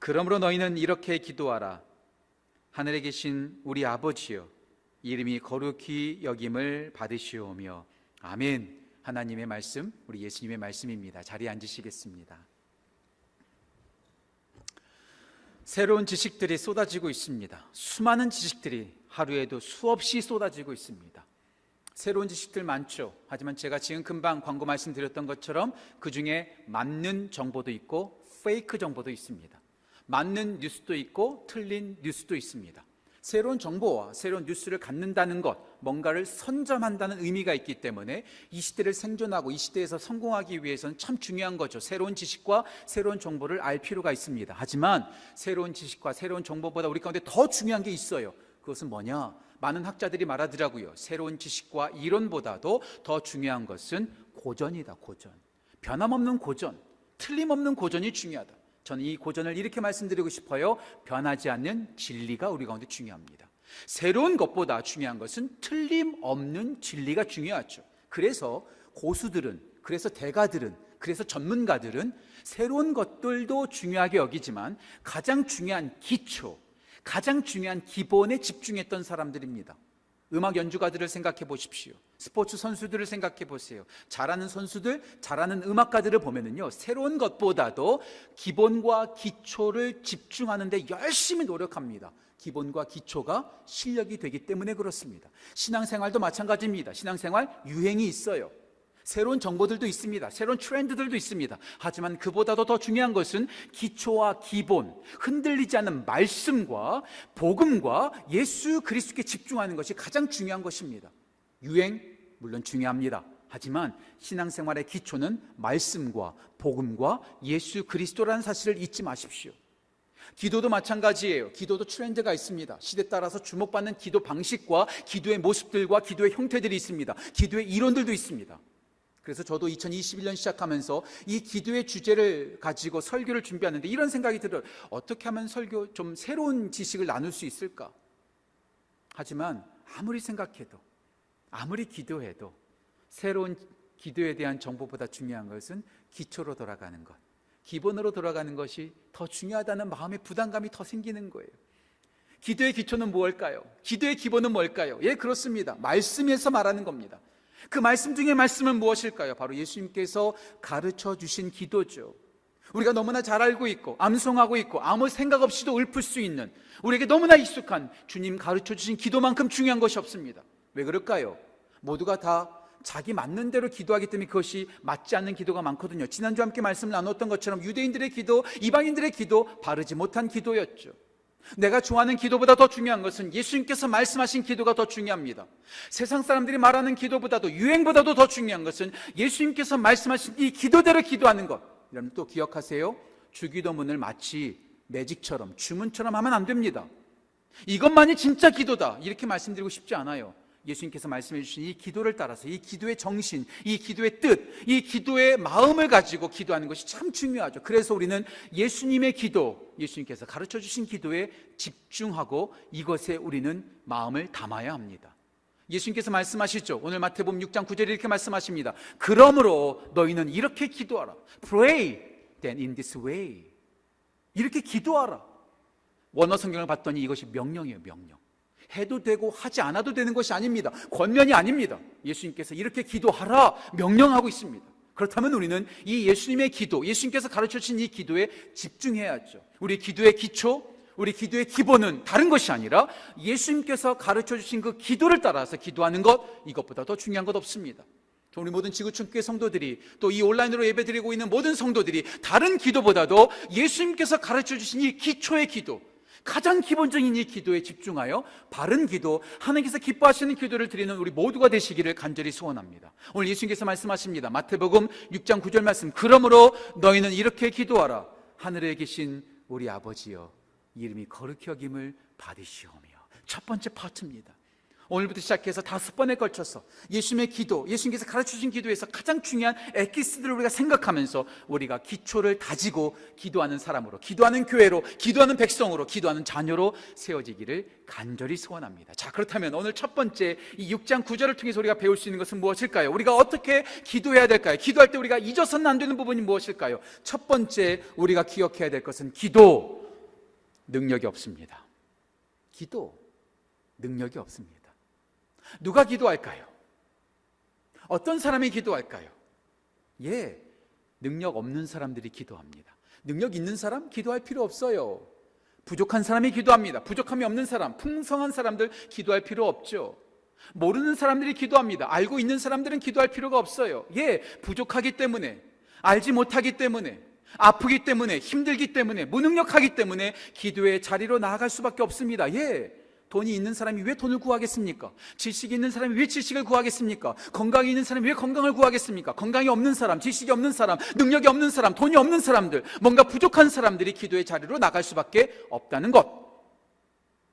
그러므로 너희는 이렇게 기도하라. 하늘에 계신 우리 아버지여, 이름이 거룩히 여김을 받으시오며, 아멘. 하나님의 말씀, 우리 예수님의 말씀입니다. 자리에 앉으시겠습니다. 새로운 지식들이 쏟아지고 있습니다. 수많은 지식들이 하루에도 수없이 쏟아지고 있습니다. 새로운 지식들 많죠. 하지만 제가 지금 금방 광고 말씀드렸던 것처럼 그 중에 맞는 정보도 있고 페이크 정보도 있습니다. 맞는 뉴스도 있고 틀린 뉴스도 있습니다. 새로운 정보와 새로운 뉴스를 갖는다는 것, 뭔가를 선점한다는 의미가 있기 때문에 이 시대를 생존하고 이 시대에서 성공하기 위해서는 참 중요한 거죠. 새로운 지식과 새로운 정보를 알 필요가 있습니다. 하지만 새로운 지식과 새로운 정보보다 우리 가운데 더 중요한 게 있어요. 그것은 뭐냐? 많은 학자들이 말하더라고요. 새로운 지식과 이론보다도 더 중요한 것은 고전이다, 고전. 변함없는 고전, 틀림없는 고전이 중요하다. 저는 이 고전을 이렇게 말씀드리고 싶어요. 변하지 않는 진리가 우리 가운데 중요합니다. 새로운 것보다 중요한 것은 틀림없는 진리가 중요하죠. 그래서 고수들은, 그래서 대가들은, 그래서 전문가들은 새로운 것들도 중요하게 여기지만 가장 중요한 기초, 가장 중요한 기본에 집중했던 사람들입니다. 음악 연주가들을 생각해 보십시오. 스포츠 선수들을 생각해 보세요. 잘하는 선수들, 잘하는 음악가들을 보면은요, 새로운 것보다도 기본과 기초를 집중하는데 열심히 노력합니다. 기본과 기초가 실력이 되기 때문에 그렇습니다. 신앙생활도 마찬가지입니다. 신앙생활 유행이 있어요. 새로운 정보들도 있습니다. 새로운 트렌드들도 있습니다. 하지만 그보다도 더 중요한 것은 기초와 기본, 흔들리지 않는 말씀과 복음과 예수 그리스도께 집중하는 것이 가장 중요한 것입니다. 유행 물론 중요합니다. 하지만 신앙생활의 기초는 말씀과 복음과 예수 그리스도라는 사실을 잊지 마십시오. 기도도 마찬가지예요. 기도도 트렌드가 있습니다. 시대 따라서 주목받는 기도 방식과 기도의 모습들과 기도의 형태들이 있습니다. 기도의 이론들도 있습니다. 그래서 저도 2021년 시작하면서 이 기도의 주제를 가지고 설교를 준비하는데 이런 생각이 들어요. 어떻게 하면 설교 좀 새로운 지식을 나눌 수 있을까? 하지만 아무리 생각해도 아무리 기도해도 새로운 기도에 대한 정보보다 중요한 것은 기초로 돌아가는 것. 기본으로 돌아가는 것이 더 중요하다는 마음의 부담감이 더 생기는 거예요. 기도의 기초는 무엇일까요? 기도의 기본은 뭘까요? 예, 그렇습니다. 말씀에서 말하는 겁니다. 그 말씀 중에 말씀은 무엇일까요? 바로 예수님께서 가르쳐 주신 기도죠. 우리가 너무나 잘 알고 있고 암송하고 있고 아무 생각 없이도 읊을 수 있는 우리에게 너무나 익숙한 주님 가르쳐 주신 기도만큼 중요한 것이 없습니다. 왜 그럴까요? 모두가 다 자기 맞는 대로 기도하기 때문에 그것이 맞지 않는 기도가 많거든요. 지난주 함께 말씀을 나눴던 것처럼 유대인들의 기도, 이방인들의 기도 바르지 못한 기도였죠. 내가 좋아하는 기도보다 더 중요한 것은 예수님께서 말씀하신 기도가 더 중요합니다. 세상 사람들이 말하는 기도보다도 유행보다도 더 중요한 것은 예수님께서 말씀하신 이 기도대로 기도하는 것. 여러분 또 기억하세요. 주기도문을 마치 매직처럼 주문처럼 하면 안 됩니다. 이것만이 진짜 기도다. 이렇게 말씀드리고 싶지 않아요. 예수님께서 말씀해 주신 이 기도를 따라서 이 기도의 정신, 이 기도의 뜻, 이 기도의 마음을 가지고 기도하는 것이 참 중요하죠. 그래서 우리는 예수님의 기도, 예수님께서 가르쳐 주신 기도에 집중하고 이것에 우리는 마음을 담아야 합니다. 예수님께서 말씀하시죠. 오늘 마태복음 6장 9절에 이렇게 말씀하십니다. 그러므로 너희는 이렇게 기도하라. Pray then in this way. 이렇게 기도하라. 원어 성경을 봤더니 이것이 명령이에요, 명령. 해도 되고 하지 않아도 되는 것이 아닙니다. 권면이 아닙니다. 예수님께서 이렇게 기도하라 명령하고 있습니다. 그렇다면 우리는 이 예수님의 기도, 예수님께서 가르쳐 주신 이 기도에 집중해야죠. 우리 기도의 기초, 우리 기도의 기본은 다른 것이 아니라 예수님께서 가르쳐 주신 그 기도를 따라서 기도하는 것, 이것보다 더 중요한 것 없습니다. 우리 모든 지구촌 교회 성도들이 또 이 온라인으로 예배드리고 있는 모든 성도들이 다른 기도보다도 예수님께서 가르쳐 주신 이 기초의 기도, 가장 기본적인 이 기도에 집중하여 바른 기도, 하나님께서 기뻐하시는 기도를 드리는 우리 모두가 되시기를 간절히 소원합니다. 오늘 예수님께서 말씀하십니다. 마태복음 6장 9절 말씀. 그러므로 너희는 이렇게 기도하라. 하늘에 계신 우리 아버지여, 이름이 거룩히 여김을 받으시오며. 첫 번째 파트입니다. 오늘부터 시작해서 다섯 번에 걸쳐서 예수님의 기도, 예수님께서 가르쳐 주신 기도에서 가장 중요한 에키스들을 우리가 생각하면서 우리가 기초를 다지고 기도하는 사람으로, 기도하는 교회로, 기도하는 백성으로, 기도하는 자녀로 세워지기를 간절히 소원합니다. 자, 그렇다면 오늘 첫 번째 이 6장 9절을 통해서 우리가 배울 수 있는 것은 무엇일까요? 우리가 어떻게 기도해야 될까요? 기도할 때 우리가 잊어서는 안 되는 부분이 무엇일까요? 첫 번째 우리가 기억해야 될 것은 기도, 능력이 없습니다. 기도 능력이 없습니다. 누가 기도할까요? 어떤 사람이 기도할까요? 예, 능력 없는 사람들이 기도합니다. 능력 있는 사람 기도할 필요 없어요. 부족한 사람이 기도합니다. 부족함이 없는 사람, 풍성한 사람들 기도할 필요 없죠. 모르는 사람들이 기도합니다. 알고 있는 사람들은 기도할 필요가 없어요. 예, 부족하기 때문에, 알지 못하기 때문에, 아프기 때문에, 힘들기 때문에, 무능력하기 때문에 기도의 자리로 나아갈 수밖에 없습니다. 예. 돈이 있는 사람이 왜 돈을 구하겠습니까? 지식이 있는 사람이 왜 지식을 구하겠습니까? 건강이 있는 사람이 왜 건강을 구하겠습니까? 건강이 없는 사람, 지식이 없는 사람, 능력이 없는 사람, 돈이 없는 사람들, 뭔가 부족한 사람들이 기도의 자리로 나갈 수밖에 없다는 것.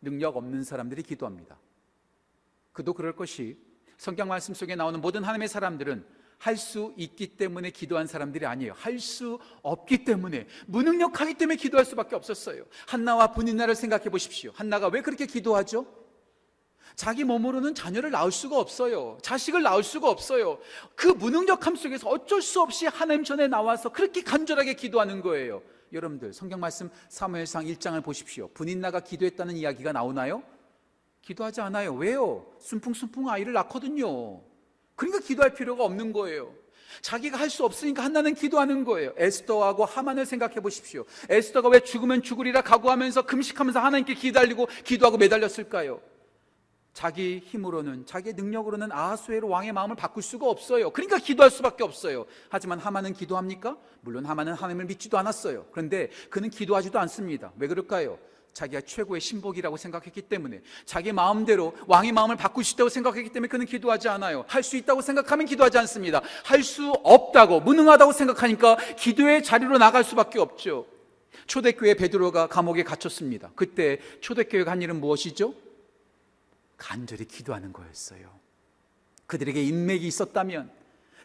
능력 없는 사람들이 기도합니다. 그도 그럴 것이 성경 말씀 속에 나오는 모든 하나님의 사람들은 할 수 있기 때문에 기도한 사람들이 아니에요. 할 수 없기 때문에 무능력하기 때문에 기도할 수밖에 없었어요. 한나와 분인나를 생각해 보십시오. 한나가 왜 그렇게 기도하죠? 자기 몸으로는 자녀를 낳을 수가 없어요. 자식을 낳을 수가 없어요. 그 무능력함 속에서 어쩔 수 없이 하나님 전에 나와서 그렇게 간절하게 기도하는 거예요. 여러분들 성경 말씀 사무엘상 1장을 보십시오. 분인나가 기도했다는 이야기가 나오나요? 기도하지 않아요. 왜요? 순풍순풍 아이를 낳거든요. 그러니까 기도할 필요가 없는 거예요. 자기가 할 수 없으니까 한나는 기도하는 거예요. 에스더하고 하만을 생각해 보십시오. 에스더가 왜 죽으면 죽으리라 각오하면서 금식하면서 하나님께 기달리고 기도하고 매달렸을까요? 자기 힘으로는 자기의 능력으로는 아하수에로 왕의 마음을 바꿀 수가 없어요. 그러니까 기도할 수밖에 없어요. 하지만 하만은 기도합니까? 물론 하만은 하나님을 믿지도 않았어요. 그런데 그는 기도하지도 않습니다. 왜 그럴까요? 자기가 최고의 신복이라고 생각했기 때문에 자기 마음대로 왕의 마음을 바꿀 수 있다고 생각했기 때문에 그는 기도하지 않아요. 할 수 있다고 생각하면 기도하지 않습니다. 할 수 없다고 무능하다고 생각하니까 기도의 자리로 나갈 수밖에 없죠. 초대교회 베드로가 감옥에 갇혔습니다. 그때 초대교회가 한 일은 무엇이죠? 간절히 기도하는 거였어요. 그들에게 인맥이 있었다면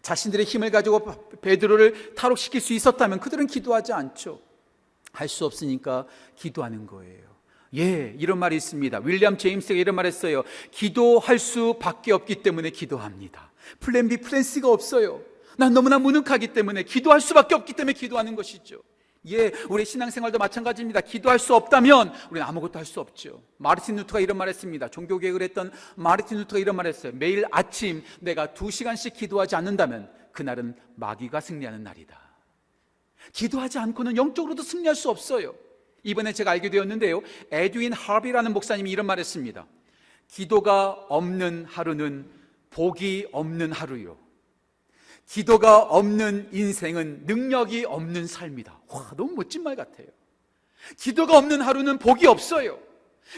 자신들의 힘을 가지고 베드로를 탈옥시킬 수 있었다면 그들은 기도하지 않죠. 할 수 없으니까 기도하는 거예요. 예, 이런 말이 있습니다. 윌리엄 제임스가 이런 말 했어요. 기도할 수밖에 없기 때문에 기도합니다. 플랜 B, 플랜 C가 없어요. 난 너무나 무능하기 때문에 기도할 수밖에 없기 때문에 기도하는 것이죠. 예, 우리 신앙생활도 마찬가지입니다. 기도할 수 없다면 우리는 아무것도 할 수 없죠. 마르틴 루터가 이런 말 했습니다. 종교 개혁을 했던 마르틴 루터가 이런 말 했어요. 매일 아침 내가 두 시간씩 기도하지 않는다면 그날은 마귀가 승리하는 날이다. 기도하지 않고는 영적으로도 승리할 수 없어요. 이번에 제가 알게 되었는데요. 에드윈 하비라는 목사님이 이런 말 했습니다. 기도가 없는 하루는 복이 없는 하루요. 기도가 없는 인생은 능력이 없는 삶이다. 와, 너무 멋진 말 같아요. 기도가 없는 하루는 복이 없어요.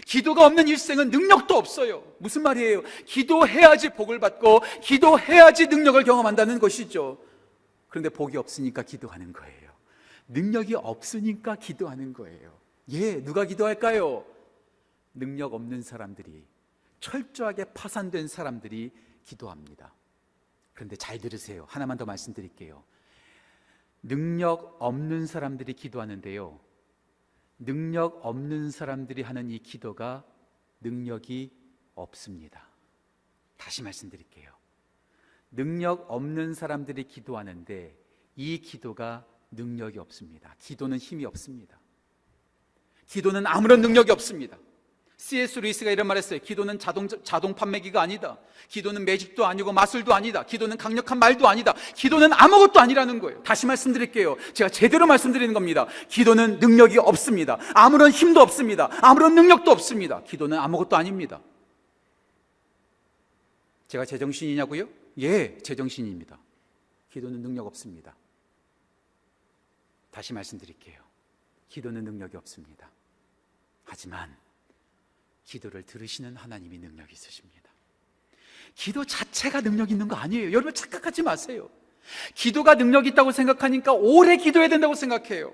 기도가 없는 일생은 능력도 없어요. 무슨 말이에요? 기도해야지 복을 받고, 기도해야지 능력을 경험한다는 것이죠. 그런데 복이 없으니까 기도하는 거예요. 능력이 없으니까 기도하는 거예요. 예, 누가 기도할까요? 능력 없는 사람들이, 철저하게 파산된 사람들이 기도합니다. 그런데 잘 들으세요. 하나만 더 말씀드릴게요. 능력 없는 사람들이 기도하는데요. 능력 없는 사람들이 하는 이 기도가 능력이 없습니다. 다시 말씀드릴게요. 능력 없는 사람들이 기도하는데 이 기도가 능력이 없습니다. 기도는 힘이 없습니다. 기도는 아무런 능력이 없습니다. C.S. 루이스가 이런 말 했어요. 기도는 자동, 자동 판매기가 아니다. 기도는 매직도 아니고 마술도 아니다. 기도는 강력한 말도 아니다. 기도는 아무것도 아니라는 거예요. 다시 말씀드릴게요. 제가 제대로 말씀드리는 겁니다. 기도는 능력이 없습니다. 아무런 힘도 없습니다. 아무런 능력도 없습니다. 기도는 아무것도 아닙니다. 제가 제정신이냐고요? 예, 제정신입니다. 기도는 능력 없습니다. 다시 말씀드릴게요. 기도는 능력이 없습니다. 하지만 기도를 들으시는 하나님이 능력이 있으십니다. 기도 자체가 능력 있는 거 아니에요. 여러분 착각하지 마세요. 기도가 능력 있다고 생각하니까 오래 기도해야 된다고 생각해요.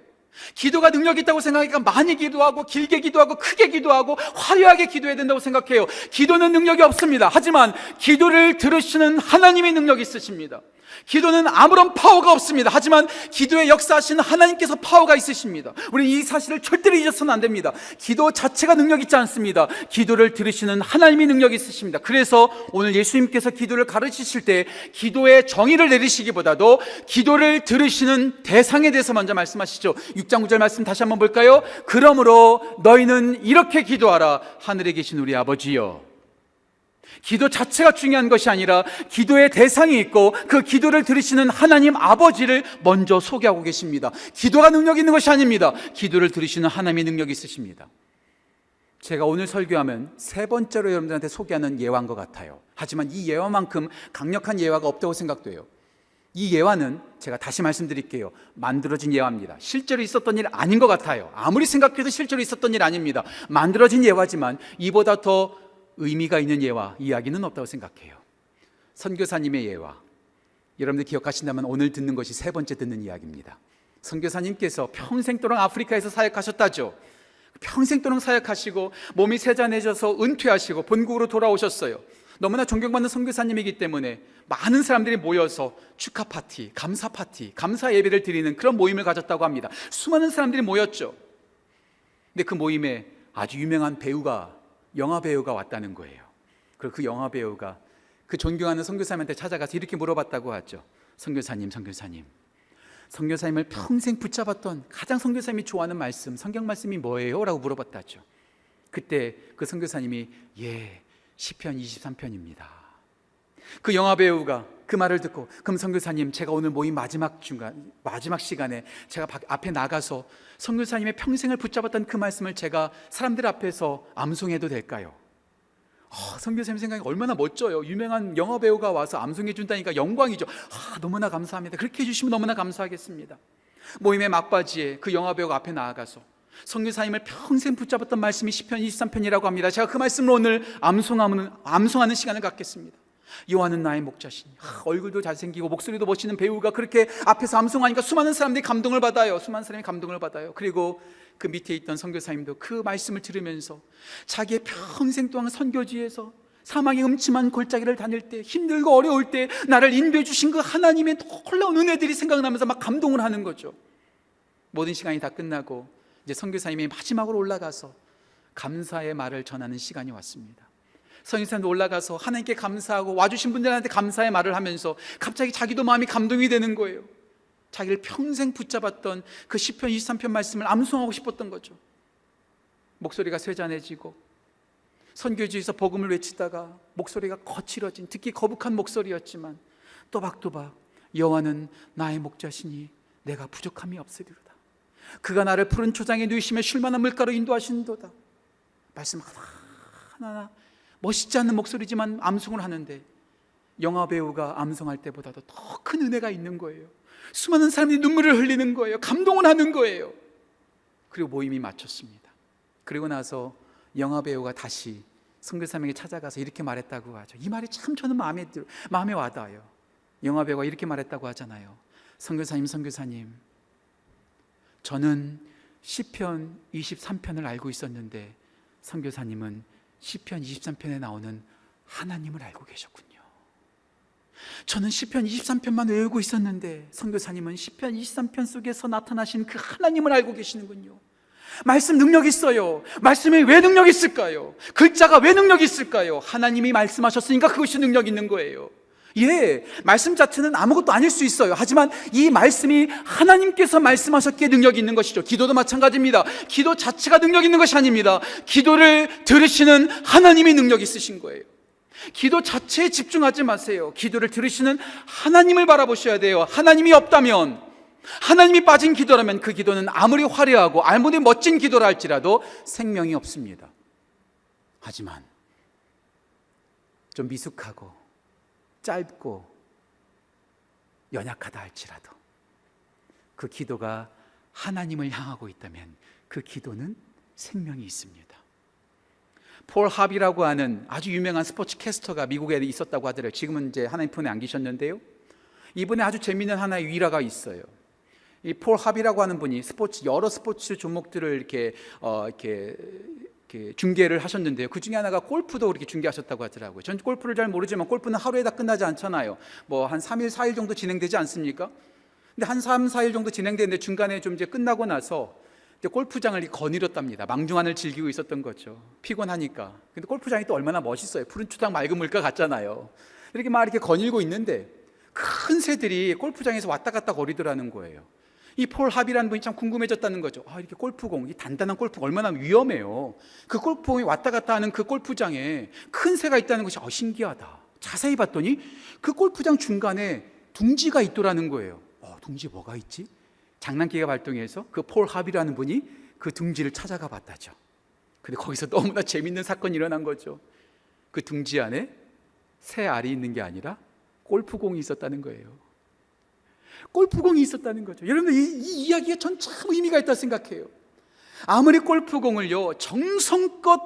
기도가 능력 있다고 생각하니까 많이 기도하고 길게 기도하고 크게 기도하고 화려하게 기도해야 된다고 생각해요. 기도는 능력이 없습니다. 하지만 기도를 들으시는 하나님의 능력이 있으십니다. 기도는 아무런 파워가 없습니다. 하지만 기도에 역사하시는 하나님께서 파워가 있으십니다. 우리 이 사실을 절대로 잊어서는 안 됩니다. 기도 자체가 능력 있지 않습니다. 기도를 들으시는 하나님이 능력이 있으십니다. 그래서 오늘 예수님께서 기도를 가르치실 때 기도의 정의를 내리시기보다도 기도를 들으시는 대상에 대해서 먼저 말씀하시죠. 6장 9절 말씀 다시 한번 볼까요? 그러므로 너희는 이렇게 기도하라. 하늘에 계신 우리 아버지여. 기도 자체가 중요한 것이 아니라 기도의 대상이 있고 그 기도를 들으시는 하나님 아버지를 먼저 소개하고 계십니다. 기도가 능력 있는 것이 아닙니다. 기도를 들으시는 하나님의 능력이 있으십니다. 제가 오늘 설교하면 세 번째로 여러분들한테 소개하는 예화인 것 같아요. 하지만 이 예화만큼 강력한 예화가 없다고 생각돼요. 이 예화는 제가 다시 말씀드릴게요. 만들어진 예화입니다. 실제로 있었던 일 아닌 것 같아요. 아무리 생각해도 실제로 있었던 일 아닙니다. 만들어진 예화지만 이보다 더 의미가 있는 예화, 이야기는 없다고 생각해요. 선교사님의 예화. 여러분들 기억하신다면 오늘 듣는 것이 세 번째 듣는 이야기입니다. 선교사님께서 평생 동안 아프리카에서 사역하셨다죠. 평생 동안 사역하시고 몸이 세잔해져서 은퇴하시고 본국으로 돌아오셨어요. 너무나 존경받는 선교사님이기 때문에 많은 사람들이 모여서 축하 파티, 감사 파티, 감사 예배를 드리는 그런 모임을 가졌다고 합니다. 수많은 사람들이 모였죠. 근데 그 모임에 아주 유명한 배우가 영화 배우가 왔다는 거예요. 그리고 그 영화 배우가 그 존경하는 선교사님한테 찾아가서 이렇게 물어봤다고 하죠. 선교사님, 선교사님. 선교사님을 평생 붙잡았던 가장 선교사님이 좋아하는 말씀, 성경 말씀이 뭐예요? 라고 물어봤다죠. 그때 그 선교사님이 예, 시편 23편입니다. 그 영화 배우가 그 말을 듣고 그럼 선교사님 제가 오늘 모임 마지막 중간 마지막 시간에 제가 밖- 앞에 나가서 선교사님의 평생을 붙잡았던 그 말씀을 제가 사람들 앞에서 암송해도 될까요? 아, 선교사님 생각이 얼마나 멋져요. 유명한 영화 배우가 와서 암송해 준다니까 영광이죠. 아, 너무나 감사합니다. 그렇게 해주시면 너무나 감사하겠습니다. 모임의 막바지에 그 영화 배우가 앞에 나아가서 선교사님을 평생 붙잡았던 말씀이 시편 23편이라고 합니다. 제가 그 말씀을 오늘 암송하는 암송하는 시간을 갖겠습니다. 요한은 나의 아, 얼굴도 잘생기고 목소리도 멋있는 배우가 그렇게 앞에서 암송하니까 수많은 사람들이 감동을 받아요. 수많은 사람이 감동을 받아요. 그리고 그 밑에 있던 선교사님도 그 말씀을 들으면서 자기의 평생 동안 선교지에서 사망의 음침한 골짜기를 다닐 때 힘들고 어려울 때 나를 인도해 주신 그 하나님의 놀라운 은혜들이 생각나면서 막 감동을 하는 거죠. 모든 시간이 다 끝나고 이제 선교사님이 마지막으로 올라가서 감사의 말을 전하는 시간이 왔습니다. 선교사님도 올라가서 하나님께 감사하고 와주신 분들한테 감사의 말을 하면서 갑자기 자기도 마음이 감동이 되는 거예요. 자기를 평생 붙잡았던 그 시편 23편 말씀을 암송하고 싶었던 거죠. 목소리가 쇠잔해지고 선교지에서 복음을 외치다가 목소리가 거칠어진 듣기 거북한 목소리였지만 또박또박 여호와는 나의 목자시니 내가 부족함이 없으리로다. 그가 나를 푸른 초장에 누이시며 쉴만한 물가로 인도하신도다. 말씀 하나하나 멋있지 않은 목소리지만 암송을 하는데 영화 배우가 암송할 때보다도 더 큰 은혜가 있는 거예요. 수많은 사람들이 눈물을 흘리는 거예요. 감동을 하는 거예요. 그리고 모임이 마쳤습니다. 그리고 나서 영화 배우가 다시 선교사님에게 찾아가서 이렇게 말했다고 하죠. 이 말이 참 저는 마음에 들, 마음에 와닿아요. 영화 배우가 이렇게 말했다고 하잖아요. 선교사님, 선교사님, 저는 시편 23편을 알고 있었는데 선교사님은 시편 23편에 나오는 하나님을 알고 계셨군요. 저는 시편 23편만 외우고 있었는데 선교사님은 시편 23편 속에서 나타나신 그 하나님을 알고 계시는군요. 말씀 능력 있어요. 말씀에 왜 능력 있을까요? 글자가 왜 능력 있을까요? 하나님이 말씀하셨으니까 그것이 능력 있는 거예요. 예, 말씀 자체는 아무것도 아닐 수 있어요. 하지만 이 말씀이 하나님께서 말씀하셨기에 능력이 있는 것이죠. 기도도 마찬가지입니다. 기도 자체가 능력 있는 것이 아닙니다. 기도를 들으시는 하나님이 능력 있으신 거예요. 기도 자체에 집중하지 마세요. 기도를 들으시는 하나님을 바라보셔야 돼요. 하나님이 없다면, 하나님이 빠진 기도라면 그 기도는 아무리 화려하고 아무리 멋진 기도라 할지라도 생명이 없습니다. 하지만 좀 미숙하고 짧고 연약하다 할지라도 그 기도가 하나님을 향하고 있다면 그 기도는 생명이 있습니다. 폴 합이라고 하는 아주 유명한 스포츠 캐스터가 미국에 있었다고 하더라고요. 지금은 이제 하나님 편에 안 계셨는데요. 이분의 아주 재미있는 하나의 위라가 있어요. 이 폴 합이라고 하는 분이 스포츠 여러 스포츠 종목들을 이렇게 어 이렇게 중계를 하셨는데요. 그 중에 하나가 골프도 그렇게 중계하셨다고 하더라고요. 전 골프를 잘 모르지만 골프는 하루에 다 끝나지 않잖아요. 뭐 한 3일, 4일 정도 진행되지 않습니까? 근데 한 3, 4일 정도 진행되는데 중간에 좀 이제 끝나고 나서 이제 골프장을 거닐었답니다. 망중한을 즐기고 있었던 거죠. 피곤하니까. 근데 골프장이 또 얼마나 멋있어요. 푸른 초장 맑은 물가 같잖아요. 이렇게 막 이렇게 거닐고 있는데 큰 새들이 골프장에서 왔다 갔다 거리더라는 거예요. 이 폴 합이라는 분이 참 궁금해졌다는 거죠. 아, 이렇게 골프공, 이 단단한 골프가 얼마나 위험해요. 그 골프공이 왔다 갔다 하는 그 골프장에 큰 새가 있다는 것이 어, 신기하다. 자세히 봤더니 그 골프장 중간에 둥지가 있더라는 거예요. 어, 둥지 뭐가 있지? 장난기가 발동해서 그 폴 합이라는 분이 그 둥지를 찾아가 봤다죠. 근데 거기서 너무나 재밌는 사건이 일어난 거죠. 그 둥지 안에 새 알이 있는 게 아니라 골프공이 있었다는 거예요. 골프공이 있었다는 거죠. 여러분, 이, 이 이야기가 전 참 의미가 있다 생각해요. 아무리 골프공을요, 정성껏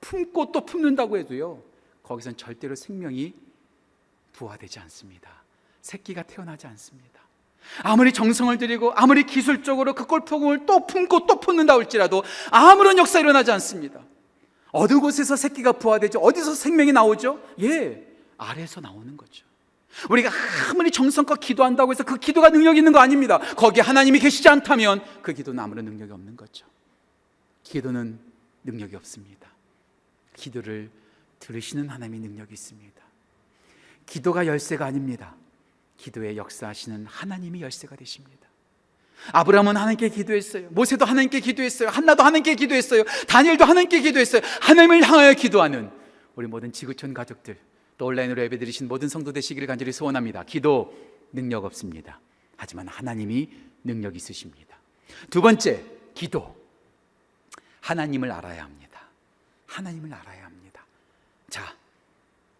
품고 또 품는다고 해도요, 거기선 절대로 생명이 부화되지 않습니다. 새끼가 태어나지 않습니다. 아무리 정성을 들이고 아무리 기술적으로 그 골프공을 또 품고 또 품는다 할지라도 아무런 역사 일어나지 않습니다. 어느 곳에서 새끼가 부화되죠? 어디서 생명이 나오죠? 예, 아래에서 나오는 거죠. 우리가 아무리 정성껏 기도한다고 해서 그 기도가 능력 있는 거 아닙니다. 거기 하나님이 계시지 않다면 그 기도는 아무런 능력이 없는 거죠. 기도는 능력이 없습니다. 기도를 들으시는 하나님의 능력이 있습니다. 기도가 열쇠가 아닙니다. 기도에 역사하시는 하나님이 열쇠가 되십니다. 아브라함은 하나님께 기도했어요. 모세도 하나님께 기도했어요. 한나도 하나님께 기도했어요. 다니엘도 하나님께 기도했어요. 하나님을 향하여 기도하는 우리 모든 지구촌 가족들 또 온라인으로 예배드리신 모든 성도 되시기를 간절히 소원합니다. 기도 능력 없습니다. 하지만 하나님이 능력 있으십니다. 두 번째, 기도. 하나님을 알아야 합니다. 하나님을 알아야 합니다. 자,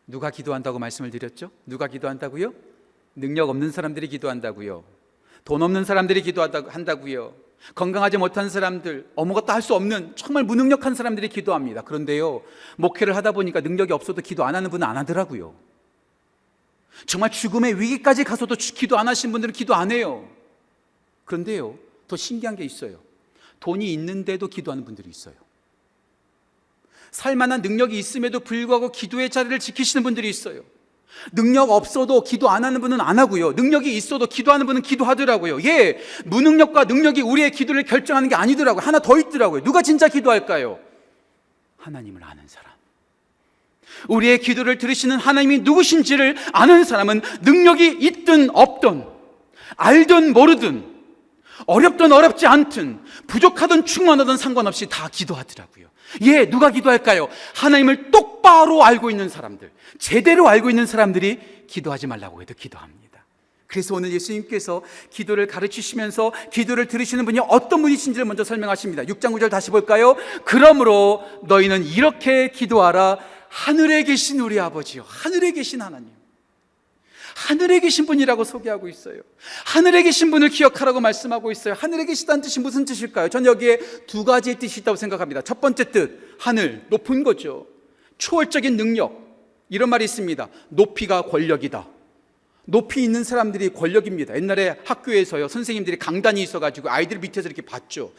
누가 기도한다고 말씀을 드렸죠? 누가 기도한다고요? 능력 없는 사람들이 기도한다고요. 돈 없는 사람들이 기도한다고요. 건강하지 못한 사람들, 아무것도 할 수 없는 정말 무능력한 사람들이 기도합니다. 그런데요, 목회를 하다 보니까 능력이 없어도 기도 안 하는 분은 안 하더라고요. 정말 죽음의 위기까지 가서도 기도 안 하신 분들은 기도 안 해요. 그런데요, 더 신기한 게 있어요. 돈이 있는데도 기도하는 분들이 있어요. 살만한 능력이 있음에도 불구하고 기도의 자리를 지키시는 분들이 있어요. 능력 없어도 기도 안 하는 분은 안 하고요. 능력이 있어도 기도하는 분은 기도하더라고요. 예, 무능력과 능력이 우리의 기도를 결정하는 게 아니더라고요. 하나 더 있더라고요. 누가 진짜 기도할까요? 하나님을 아는 사람. 우리의 기도를 들으시는 하나님이 누구신지를 아는 사람은 능력이 있든 없든, 알든 모르든, 어렵든 어렵지 않든, 부족하든 충만하든 상관없이 다 기도하더라고요. 예, 누가 기도할까요? 하나님을 똑 바로 알고 있는 사람들, 제대로 알고 있는 사람들이 기도하지 말라고 해도 기도합니다. 그래서 오늘 예수님께서 기도를 가르치시면서 기도를 들으시는 분이 어떤 분이신지를 먼저 설명하십니다. 6장 9절 다시 볼까요? 그러므로 너희는 이렇게 기도하라. 하늘에 계신 우리 아버지요. 하늘에 계신 하나님. 하늘에 계신 분이라고 소개하고 있어요. 하늘에 계신 분을 기억하라고 말씀하고 있어요. 하늘에 계시다는 뜻이 무슨 뜻일까요? 전 여기에 두 가지의 뜻이 있다고 생각합니다. 첫 번째 뜻, 하늘, 높은 거죠. 초월적인 능력. 이런 말이 있습니다. 높이가 권력이다. 높이 있는 사람들이 권력입니다. 옛날에 학교에서요, 선생님들이 강단이 있어가지고 아이들 밑에서 이렇게 봤죠.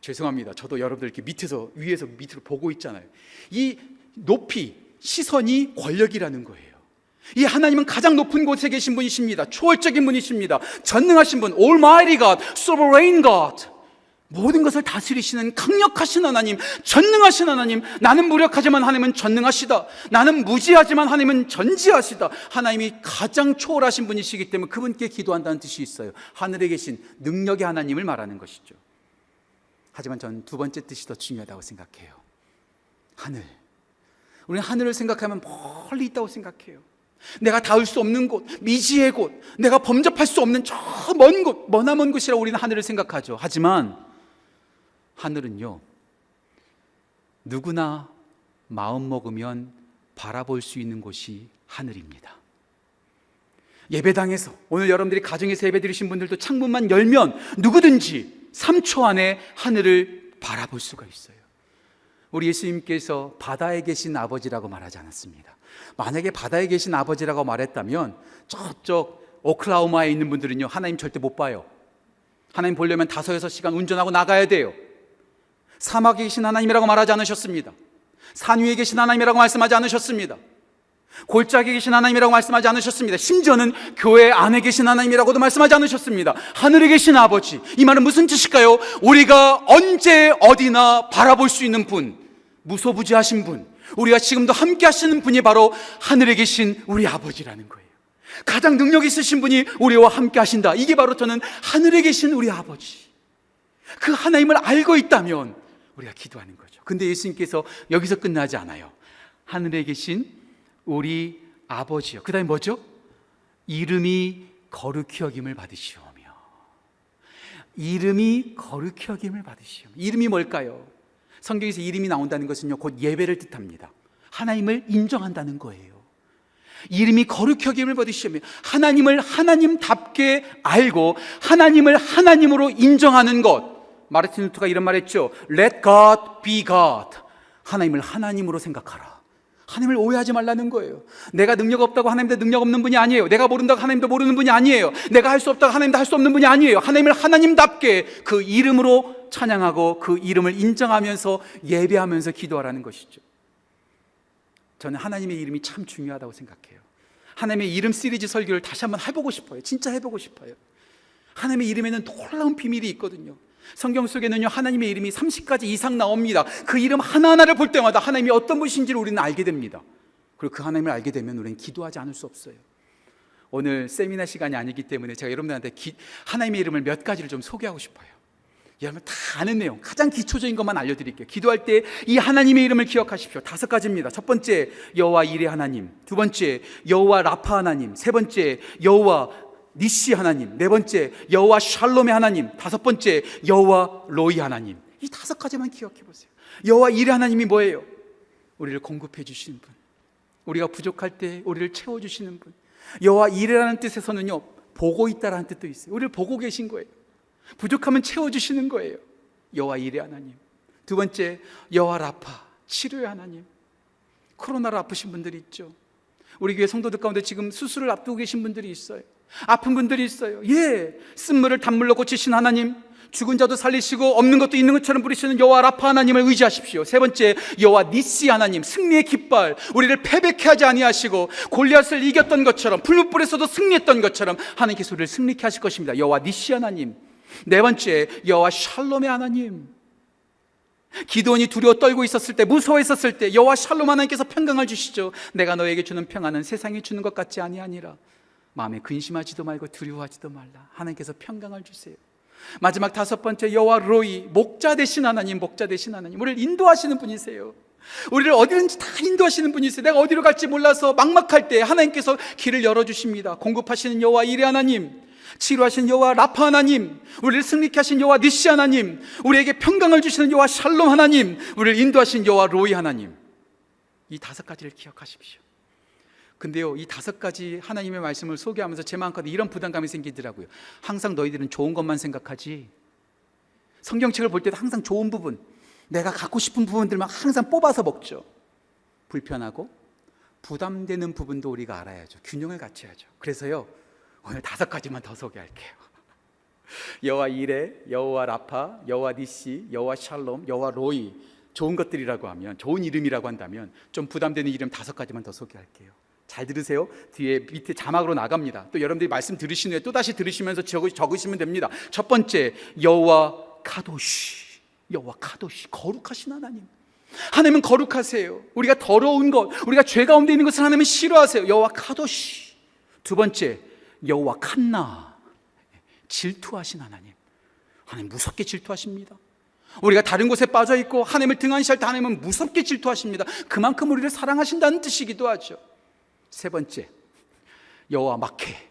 죄송합니다. 저도 여러분들 이렇게 밑에서, 위에서 밑으로 보고 있잖아요. 이 높이, 시선이 권력이라는 거예요. 이 하나님은 가장 높은 곳에 계신 분이십니다. 초월적인 분이십니다. 전능하신 분, Almighty God, Sovereign God. 모든 것을 다스리시는 강력하신 하나님, 전능하신 하나님. 나는 무력하지만 하나님은 전능하시다. 나는 무지하지만 하나님은 전지하시다. 하나님이 가장 초월하신 분이시기 때문에 그분께 기도한다는 뜻이 있어요. 하늘에 계신 능력의 하나님을 말하는 것이죠. 하지만 전두 번째 뜻이 더 중요하다고 생각해요. 하늘. 우리는 하늘을 생각하면 멀리 있다고 생각해요. 내가 닿을 수 없는 곳, 미지의 곳, 내가 범접할 수 없는 저 먼 곳, 머나먼 곳이라고 우리는 하늘을 생각하죠. 하지만 하늘은요, 누구나 마음 먹으면 바라볼 수 있는 곳이 하늘입니다. 예배당에서 오늘 여러분들이 가정에서 예배 드리신 분들도 창문만 열면 누구든지 3초 안에 하늘을 바라볼 수가 있어요. 우리 예수님께서 바다에 계신 아버지라고 말하지 않았습니다. 만약에 바다에 계신 아버지라고 말했다면 저쪽 오클라호마에 있는 분들은요 하나님 절대 못 봐요. 하나님 보려면 다섯 여섯 시간 운전하고 나가야 돼요. 사막에 계신 하나님이라고 말하지 않으셨습니다. 산 위에 계신 하나님이라고 말씀하지 않으셨습니다. 골짜기에 계신 하나님이라고 말씀하지 않으셨습니다. 심지어는 교회 안에 계신 하나님이라고도 말씀하지 않으셨습니다. 하늘에 계신 아버지. 이 말은 무슨 뜻일까요? 우리가 언제 어디나 바라볼 수 있는 분, 무소부지하신 분, 우리가 지금도 함께 하시는 분이 바로 하늘에 계신 우리 아버지라는 거예요. 가장 능력 있으신 분이 우리와 함께 하신다. 이게 바로 저는 하늘에 계신 우리 아버지. 그 하나님을 알고 있다면 우리가 기도하는 거죠. 근데 예수님께서 여기서 끝나지 않아요. 하늘에 계신 우리 아버지요. 그 다음에 뭐죠? 이름이 거룩히 여김을 받으시오며. 이름이 거룩히 여김을 받으시오며. 이름이 뭘까요? 성경에서 이름이 나온다는 것은요, 곧 예배를 뜻합니다. 하나님을 인정한다는 거예요. 이름이 거룩히 여김을 받으시며 하나님을 하나님답게 알고 하나님을 하나님으로 인정하는 것. 마르틴 루터가 이런 말 했죠. Let God be God. 하나님을 하나님으로 생각하라. 하나님을 오해하지 말라는 거예요. 내가 능력 없다고 하나님도 능력 없는 분이 아니에요. 내가 모른다고 하나님도 모르는 분이 아니에요. 내가 할 수 없다고 하나님도 할 수 없는 분이 아니에요. 하나님을 하나님답게 그 이름으로 찬양하고 그 이름을 인정하면서 예배하면서 기도하라는 것이죠. 저는 하나님의 이름이 참 중요하다고 생각해요. 하나님의 이름 시리즈 설교를 다시 한번 해보고 싶어요. 진짜 해보고 싶어요. 하나님의 이름에는 놀라운 비밀이 있거든요. 성경 속에는요, 하나님의 이름이 30가지 이상 나옵니다. 그 이름 하나하나를 볼 때마다 하나님이 어떤 분이신지를 우리는 알게 됩니다. 그리고 그 하나님을 알게 되면 우리는 기도하지 않을 수 없어요. 오늘 세미나 시간이 아니기 때문에 제가 여러분들한테 기, 하나님의 이름을 몇 가지를 좀 소개하고 싶어요. 여러분 다 아는 내용, 가장 기초적인 것만 알려드릴게요. 기도할 때 이 하나님의 이름을 기억하십시오. 다섯 가지입니다. 첫 번째 여호와 이레 하나님, 두 번째 여호와 라파 하나님, 세 번째 여호와 니시 하나님, 네 번째 여호와 샬롬의 하나님, 다섯 번째 여호와 로이 하나님. 이 다섯 가지만 기억해 보세요. 여호와 이레 하나님이 뭐예요? 우리를 공급해 주시는 분. 우리가 부족할 때 우리를 채워 주시는 분. 여호와 이레라는 뜻에서는요. 보고 있다라는 뜻도 있어요. 우리를 보고 계신 거예요. 부족하면 채워 주시는 거예요. 여호와 이레 하나님. 두 번째 여호와 라파 치료의 하나님. 코로나로 아프신 분들이 있죠. 우리 교회 성도들 가운데 지금 수술을 앞두고 계신 분들이 있어요. 아픈 분들이 있어요. 예. 쓴물을 단물로 고치신 하나님. 죽은 자도 살리시고 없는 것도 있는 것처럼 부리시는 여호와 라파 하나님을 의지하십시오. 세 번째 여호와 니시 하나님 승리의 깃발 우리를 패배케 하지 아니하시고 골리앗을 이겼던 것처럼 풀무불에서도 승리했던 것처럼 하나님께서 우리를 승리케 하실 것입니다. 여호와 니시 하나님. 네 번째 여호와 샬롬의 하나님. 기도원이 두려워 떨고 있었을 때 무서워 있었을 때 여호와 샬롬 하나님께서 평강을 주시죠. 내가 너에게 주는 평안은 세상이 주는 것 같지 아니하니라. 마음에 근심하지도 말고 두려워하지도 말라. 하나님께서 평강을 주세요. 마지막 다섯 번째 여호와 로이 목자 되신 하나님 목자 되신 하나님 우리를 인도하시는 분이세요. 우리를 어디든지 다 인도하시는 분이세요. 내가 어디로 갈지 몰라서 막막할 때 하나님께서 길을 열어 주십니다. 공급하시는 여호와 이레 하나님 치료하신 여호와 라파 하나님, 우리를 승리케 하신 여호와 니시 하나님, 우리에게 평강을 주시는 여호와 샬롬 하나님, 우리를 인도하신 여호와 로이 하나님. 이 다섯 가지를 기억하십시오. 근데요, 이 다섯 가지 하나님의 말씀을 소개하면서 제 마음껏 이런 부담감이 생기더라고요. 항상 너희들은 좋은 것만 생각하지. 성경책을 볼 때도 항상 좋은 부분, 내가 갖고 싶은 부분들만 항상 뽑아서 먹죠. 불편하고 부담되는 부분도 우리가 알아야죠. 균형을 갖춰야죠. 그래서요, 오늘 다섯 가지만 더 소개할게요. 여호와 이레, 여호와 라파, 여호와 니시, 여호와 샬롬, 여호와 로이 좋은 것들이라고 하면 좋은 이름이라고 한다면 좀 부담되는 이름 다섯 가지만 더 소개할게요. 잘 들으세요. 뒤에 밑에 자막으로 나갑니다. 또 여러분들이 말씀 들으신 후에 또 다시 들으시면서 적으시면 됩니다. 첫 번째 여호와 카도시, 여호와 카도시 거룩하신 하나님. 하나님은 거룩하세요. 우리가 더러운 것, 우리가 죄 가운데 있는 것을 하나님은 싫어하세요. 여호와 카도시. 두 번째 여호와 칸나 질투하신 하나님. 하나님 무섭게 질투하십니다. 우리가 다른 곳에 빠져 있고 하나님을 등한시할 때 하나님은 무섭게 질투하십니다. 그만큼 우리를 사랑하신다는 뜻이기도 하죠. 세 번째 여호와 막해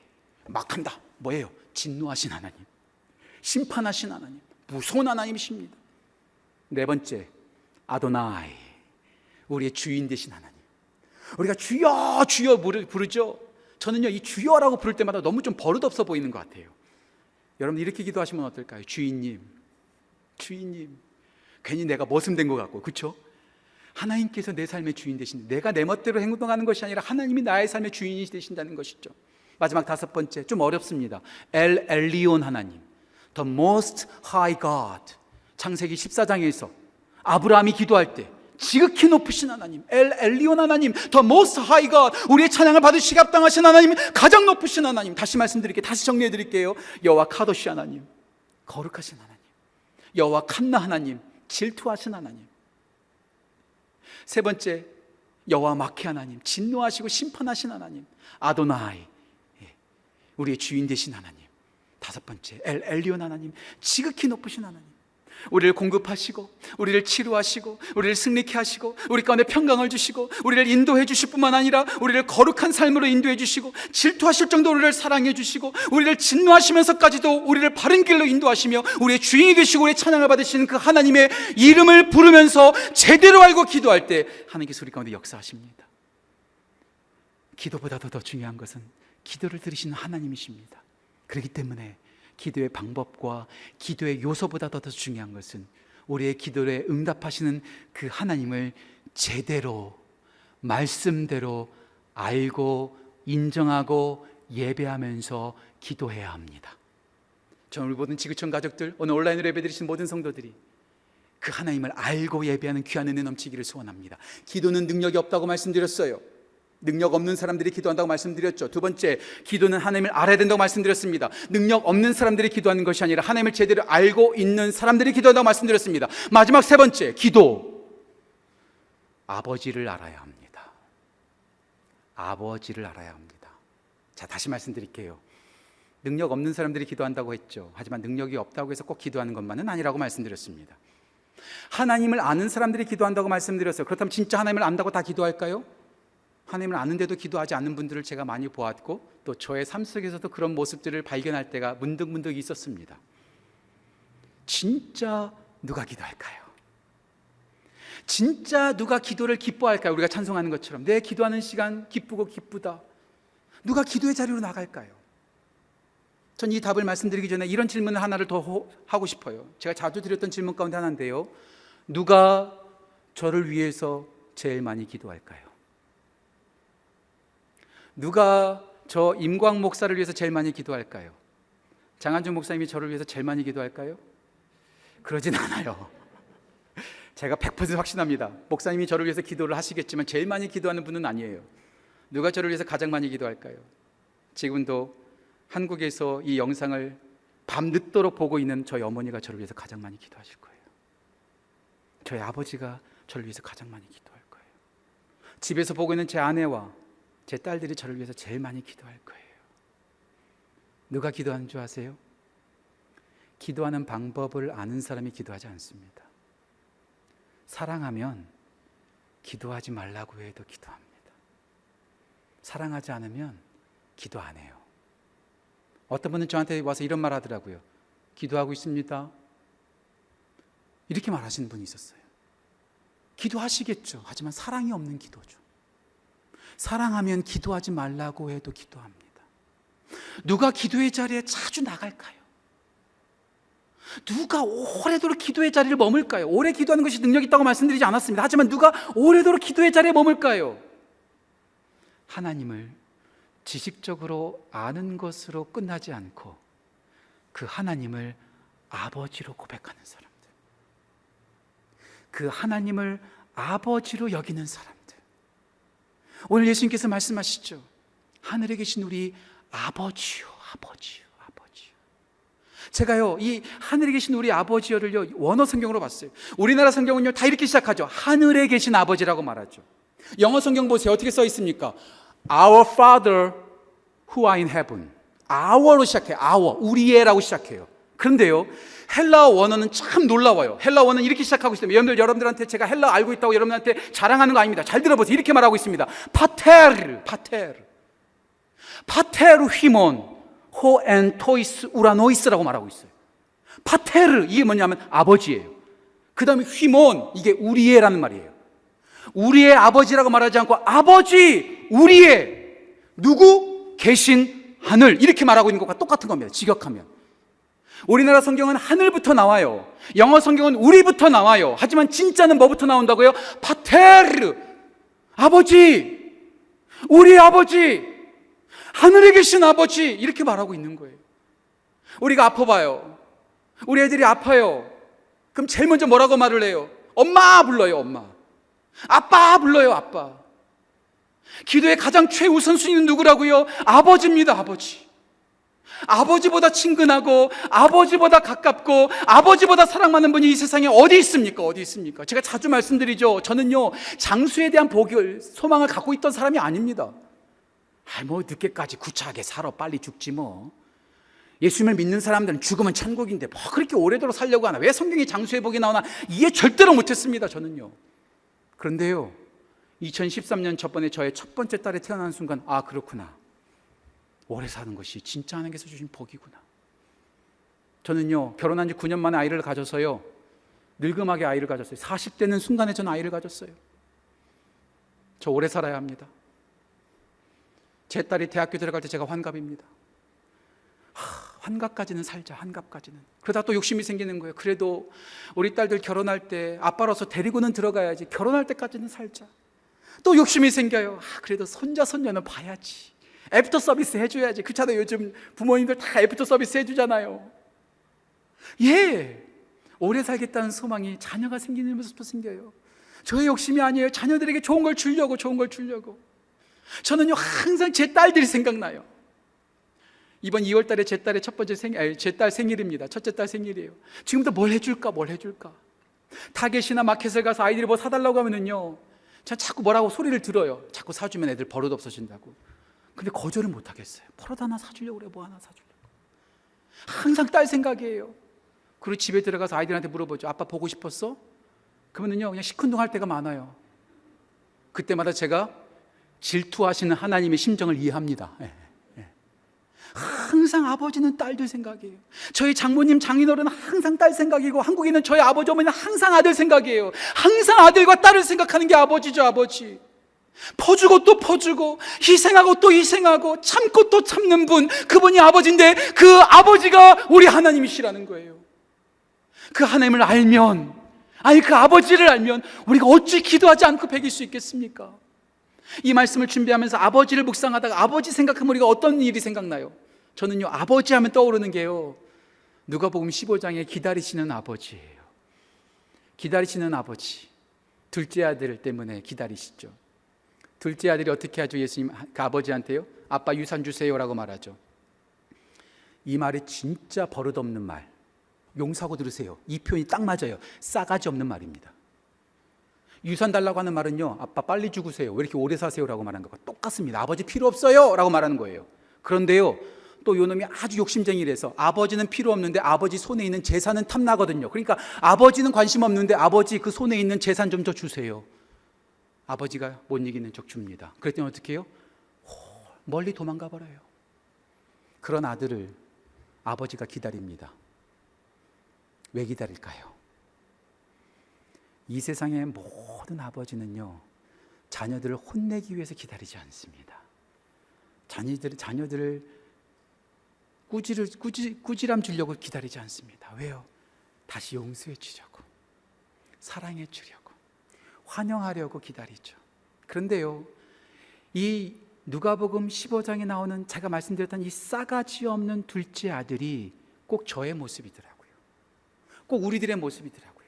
막한다. 뭐예요? 진노하신 하나님. 심판하신 하나님. 무서운 하나님이십니다. 네 번째 아도나이 우리의 주인 되신 하나님. 우리가 주여 주여 부르죠. 저는요, 이 주여라고 부를 때마다 너무 좀 버릇없어 보이는 것 같아요. 여러분, 이렇게 기도하시면 어떨까요? 주인님, 주인님. 괜히 내가 머슴된 것 같고, 그쵸? 하나님께서 내 삶의 주인 되신, 내가 내 멋대로 행동하는 것이 아니라 하나님이 나의 삶의 주인이 되신다는 것이죠. 마지막 다섯 번째, 좀 어렵습니다. 엘 엘리온 하나님. The most high God. 창세기 14장에서 아브라함이 기도할 때, 지극히 높으신 하나님, 엘 엘리온 하나님, 더 모스트 하이가 우리의 찬양을 받으시기 합당하신 하나님, 가장 높으신 하나님. 다시 말씀드릴게요. 다시 정리해 드릴게요. 여호와 카도시 하나님, 거룩하신 하나님. 여호와 칸나 하나님, 질투하신 하나님. 세 번째, 여호와 마케 하나님, 진노하시고 심판하신 하나님. 아도나이, 우리의 주인 되신 하나님. 다섯 번째, 엘 엘리온 하나님, 지극히 높으신 하나님. 우리를 공급하시고, 우리를 치료하시고, 우리를 승리케 하시고, 우리 가운데 평강을 주시고, 우리를 인도해 주실 뿐만 아니라 우리를 거룩한 삶으로 인도해 주시고, 질투하실 정도로 우리를 사랑해 주시고, 우리를 진노하시면서까지도 우리를 바른 길로 인도하시며, 우리의 주인이 되시고, 우리의 찬양을 받으시는 그 하나님의 이름을 부르면서 제대로 알고 기도할 때 하나님께서 우리 가운데 역사하십니다. 기도보다도 더 중요한 것은 기도를 들으시는 하나님이십니다. 그렇기 때문에 기도의 방법과 기도의 요소보다도 더 중요한 것은 우리의 기도에 응답하시는 그 하나님을 제대로 말씀대로 알고 인정하고 예배하면서 기도해야 합니다. 저는 우리 모든 지구촌 가족들, 오늘 온라인으로 예배드리신 모든 성도들이 그 하나님을 알고 예배하는 귀한 은혜 넘치기를 소원합니다. 기도는 능력이 없다고 말씀드렸어요. 능력 없는 사람들이 기도한다고 말씀드렸죠. 두 번째, 기도는 하나님을 알아야 된다고 말씀드렸습니다. 능력 없는 사람들이 기도하는 것이 아니라 하나님을 제대로 알고 있는 사람들이 기도한다고 말씀드렸습니다. 마지막 세 번째, 기도. 아버지를 알아야 합니다. 아버지를 알아야 합니다. 자, 다시 말씀드릴게요. 능력 없는 사람들이 기도한다고 했죠. 하지만 능력이 없다고 해서 꼭 기도하는 것만은 아니라고 말씀드렸습니다. 하나님을 아는 사람들이 기도한다고 말씀드렸어요. 그렇다면 진짜 하나님을 안다고 다 기도할까요? 하나님을 아는데도 기도하지 않는 분들을 제가 많이 보았고 또 저의 삶 속에서도 그런 모습들을 발견할 때가 문득문득 있었습니다. 진짜 누가 기도할까요? 진짜 누가 기도를 기뻐할까요? 우리가 찬송하는 것처럼 내 기도하는 시간 기쁘고 기쁘다. 누가 기도의 자리로 나갈까요? 전 이 답을 말씀드리기 전에 이런 질문을 하나를 더 하고 싶어요. 제가 자주 드렸던 질문 가운데 하나인데요. 누가 저를 위해서 제일 많이 기도할까요? 누가 저 임광 목사를 위해서 제일 많이 기도할까요? 장한준 목사님이 저를 위해서 제일 많이 기도할까요? 그러진 않아요. 제가 100% 확신합니다. 목사님이 저를 위해서 기도를 하시겠지만 제일 많이 기도하는 분은 아니에요. 누가 저를 위해서 가장 많이 기도할까요? 지금도 한국에서 이 영상을 밤늦도록 보고 있는 저희 어머니가 저를 위해서 가장 많이 기도하실 거예요. 저희 아버지가 저를 위해서 가장 많이 기도할 거예요. 집에서 보고 있는 제 아내와 제 딸들이 저를 위해서 제일 많이 기도할 거예요. 누가 기도하는 줄 아세요? 기도하는 방법을 아는 사람이 기도하지 않습니다. 사랑하면 기도하지 말라고 해도 기도합니다. 사랑하지 않으면 기도 안 해요. 어떤 분은 저한테 와서 이런 말 하더라고요. 기도하고 있습니다. 이렇게 말하시는 분이 있었어요. 기도하시겠죠. 하지만 사랑이 없는 기도죠. 사랑하면 기도하지 말라고 해도 기도합니다. 누가 기도의 자리에 자주 나갈까요? 누가 오래도록 기도의 자리를 머물까요? 오래 기도하는 것이 능력 있다고 말씀드리지 않았습니다. 하지만 누가 오래도록 기도의 자리에 머물까요? 하나님을 지식적으로 아는 것으로 끝나지 않고 그 하나님을 아버지로 고백하는 사람들. 그 하나님을 아버지로 여기는 사람들. 오늘 예수님께서 말씀하시죠. 하늘에 계신 우리 아버지요, 아버지요, 아버지요. 제가요, 이 하늘에 계신 우리 아버지요를요, 원어 성경으로 봤어요. 우리나라 성경은요, 다 이렇게 시작하죠. 하늘에 계신 아버지라고 말하죠. 영어 성경 보세요. 어떻게 써 있습니까? Our Father who are in heaven. Our로 시작해요. Our. 우리의라고 시작해요. 그런데요, 헬라어 원어는 참 놀라워요. 헬라어 원어는 이렇게 시작하고 있습니다. 여러분들, 여러분들한테 제가 헬라어 알고 있다고 여러분한테 자랑하는 거 아닙니다. 잘 들어보세요. 이렇게 말하고 있습니다. Πάτερ, Πάτερ. Πάτερ ἡμῶν, ὁ ἐν τοῖς οὐρανοῖς라고 말하고 있어요. Πάτερ, 이게 뭐냐면 아버지예요. 그 다음에 휘몬, 이게 우리의라는 말이에요. 우리의 아버지라고 말하지 않고 아버지, 우리의, 누구? 계신 하늘. 이렇게 말하고 있는 것과 똑같은 겁니다. 직역하면. 우리나라 성경은 하늘부터 나와요. 영어 성경은 우리부터 나와요. 하지만 진짜는 뭐부터 나온다고요? 파테르. 아버지. 우리 아버지. 하늘에 계신 아버지. 이렇게 말하고 있는 거예요. 우리가 아파봐요. 우리 애들이 아파요. 그럼 제일 먼저 뭐라고 말을 해요? 엄마 불러요, 엄마. 아빠 불러요, 아빠. 기도의 가장 최우선순위는 누구라고요? 아버지입니다, 아버지. 아버지보다 친근하고 아버지보다 가깝고 아버지보다 사랑받는 분이 이 세상에 어디 있습니까? 어디 있습니까? 제가 자주 말씀드리죠. 저는요, 장수에 대한 복을, 소망을 갖고 있던 사람이 아닙니다. 아, 뭐 늦게까지 구차하게 살아 빨리 죽지 뭐. 예수님을 믿는 사람들은 죽으면 천국인데 뭐 그렇게 오래도록 살려고 하나? 왜 성경에 장수회복이 나오나? 이해 절대로 못했습니다, 저는요. 그런데요, 2013년 첫 번에 저의 첫 번째 딸이 태어난 순간, 아, 그렇구나. 오래 사는 것이 진짜 하나님께서 주신 복이구나. 저는요, 결혼한 지 9년 만에 아이를 가져서요, 늙음하게 아이를 가졌어요. 40대는 순간에 저는 아이를 가졌어요. 저 오래 살아야 합니다. 제 딸이 대학교 들어갈 때 제가 환갑입니다. 하, 환갑까지는 살자, 환갑까지는. 그러다 또 욕심이 생기는 거예요. 그래도 우리 딸들 결혼할 때 아빠로서 데리고는 들어가야지. 결혼할 때까지는 살자. 또 욕심이 생겨요. 아, 그래도 손자, 손녀는 봐야지. 애프터 서비스 해줘야지. 그렇잖아요. 요즘 부모님들 다 애프터 서비스 해주잖아요. 예. 오래 살겠다는 소망이 자녀가 생기는 모습도 생겨요. 저의 욕심이 아니에요. 자녀들에게 좋은 걸 주려고, 좋은 걸 주려고. 저는요, 항상 제 딸들이 생각나요. 이번 2월 달에 제 딸의 첫 번째 생, 아니, 제딸 생일입니다. 첫째 딸 생일이에요. 지금부터 뭘 해줄까, 뭘 해줄까. 타겟이나 마켓을 가서 아이들이 뭐 사달라고 하면은요, 전 자꾸 뭐라고 소리를 들어요. 자꾸 사주면 애들 버릇 없어진다고. 근데 거절을 못 하겠어요. 버릇 하나 사주려고 그래, 뭐 하나 사주려고. 항상 딸 생각이에요. 그리고 집에 들어가서 아이들한테 물어보죠. 아빠 보고 싶었어? 그러면요, 그냥 시큰둥할 때가 많아요. 그때마다 제가 질투하시는 하나님의 심정을 이해합니다. 예, 예. 항상 아버지는 딸들 생각이에요. 저희 장모님, 장인어른은 항상 딸 생각이고 한국에 있는 저희 아버지 어머니는 항상 아들 생각이에요. 항상 아들과 딸을 생각하는 게 아버지죠, 아버지. 퍼주고 또 퍼주고 희생하고 또 희생하고 참고 또 참는 분 그분이 아버지인데 그 아버지가 우리 하나님이시라는 거예요. 그 하나님을 알면 아니 그 아버지를 알면 우리가 어찌 기도하지 않고 배길 수 있겠습니까? 이 말씀을 준비하면서 아버지를 묵상하다가 아버지 생각하면 우리가 어떤 일이 생각나요? 저는요 아버지 하면 떠오르는 게요 누가복음 15장에 기다리시는 아버지예요. 기다리시는 아버지. 둘째 아들 때문에 기다리시죠. 둘째 아들이 어떻게 하죠? 예수님 그 아버지한테요. 아빠 유산 주세요라고 말하죠. 이 말이 진짜 버릇없는 말. 용서하고 들으세요. 이 표현이 딱 맞아요. 싸가지 없는 말입니다. 유산 달라고 하는 말은요, 아빠 빨리 죽으세요. 왜 이렇게 오래 사세요라고 말하는 거가 똑같습니다. 아버지 필요 없어요라고 말하는 거예요. 그런데요, 또 요놈이 아주 욕심쟁이라서 아버지는 필요 없는데 아버지 손에 있는 재산은 탐나거든요. 그러니까 아버지는 관심 없는데 아버지 그 손에 있는 재산 좀 더 주세요. 아버지가 못 이기는 적 줍니다. 그랬더니 어떻게 해요? 멀리 도망가 버려요. 그런 아들을 아버지가 기다립니다. 왜 기다릴까요? 이 세상의 모든 아버지는요, 자녀들을 혼내기 위해서 기다리지 않습니다. 자녀들, 자녀들을 꾸지를, 꾸지, 꾸지람 주려고 기다리지 않습니다. 왜요? 다시 용서해 주려고, 사랑해 주려고, 환영하려고 기다리죠. 그런데요, 이 누가복음 15장에 나오는 제가 말씀드렸던 이 싸가지 없는 둘째 아들이 꼭 저의 모습이더라고요. 꼭 우리들의 모습이더라고요.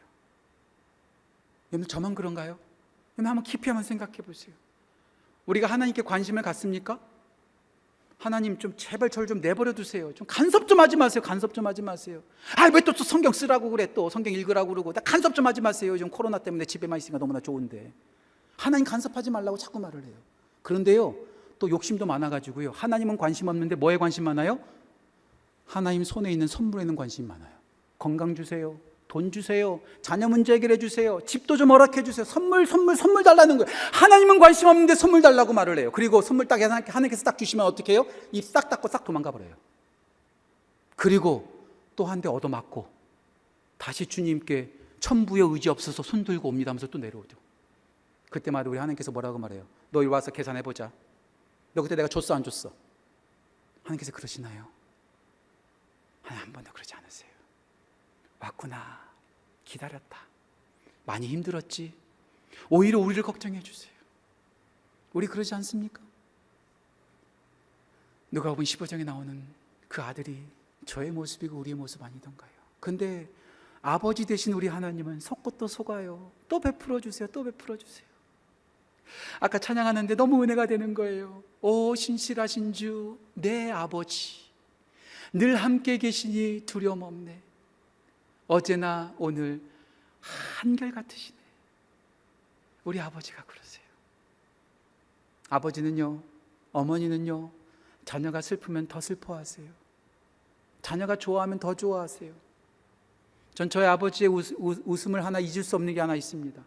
여러분 저만 그런가요? 여러분 한번 깊이 한번 생각해 보세요. 우리가 하나님께 관심을 갖습니까? 하나님 좀 제발 저를 좀 내버려 두세요. 좀 간섭 좀 하지 마세요. 간섭 좀 하지 마세요. 아, 왜 또 성경 쓰라고 그래 또 성경 읽으라고 그러고. 나 간섭 좀 하지 마세요. 지금 코로나 때문에 집에만 있으니까 너무나 좋은데. 하나님 간섭하지 말라고 자꾸 말을 해요. 그런데요. 또 욕심도 많아 가지고요. 하나님은 관심 없는데 뭐에 관심 많아요? 하나님 손에 있는 선물에는 관심 많아요. 건강 주세요. 돈 주세요. 자녀 문제 해결해 주세요. 집도 좀 허락해 주세요. 선물, 선물, 선물 달라는 거예요. 하나님은 관심 없는데 선물 달라고 말을 해요. 그리고 선물 딱 하나님께서 딱 주시면 어떻게 해요? 입 싹 닫고 싹 도망가 버려요. 그리고 또 한 대 얻어맞고 다시 주님께 천부의 의지 없어서 손 들고 옵니다 하면서 또 내려오죠. 그때마다 우리 하나님께서 뭐라고 말해요? 너 이리 와서 계산해 보자. 너 그때 내가 줬어 안 줬어? 하나님께서 그러시나요? 하나님 한 번도 그러지 않으세요. 왔구나. 기다렸다. 많이 힘들었지. 오히려 우리를 걱정해 주세요. 우리 그러지 않습니까? 누가 보면 15장에 나오는 그 아들이 저의 모습이고 우리의 모습 아니던가요? 근데 아버지 대신 우리 하나님은 속고 또 속아요. 또 베풀어 주세요. 또 베풀어 주세요. 아까 찬양하는데 너무 은혜가 되는 거예요. 오 신실하신 주, 내 아버지. 늘 함께 계시니 두려움 없네. 어제나 오늘 한결 같으시네. 우리 아버지가 그러세요. 아버지는요, 어머니는요, 자녀가 슬프면 더 슬퍼하세요. 자녀가 좋아하면 더 좋아하세요. 전 저희 아버지의 웃, 웃, 웃음 을 하나 잊을 수 없는 게 하나 있습니다.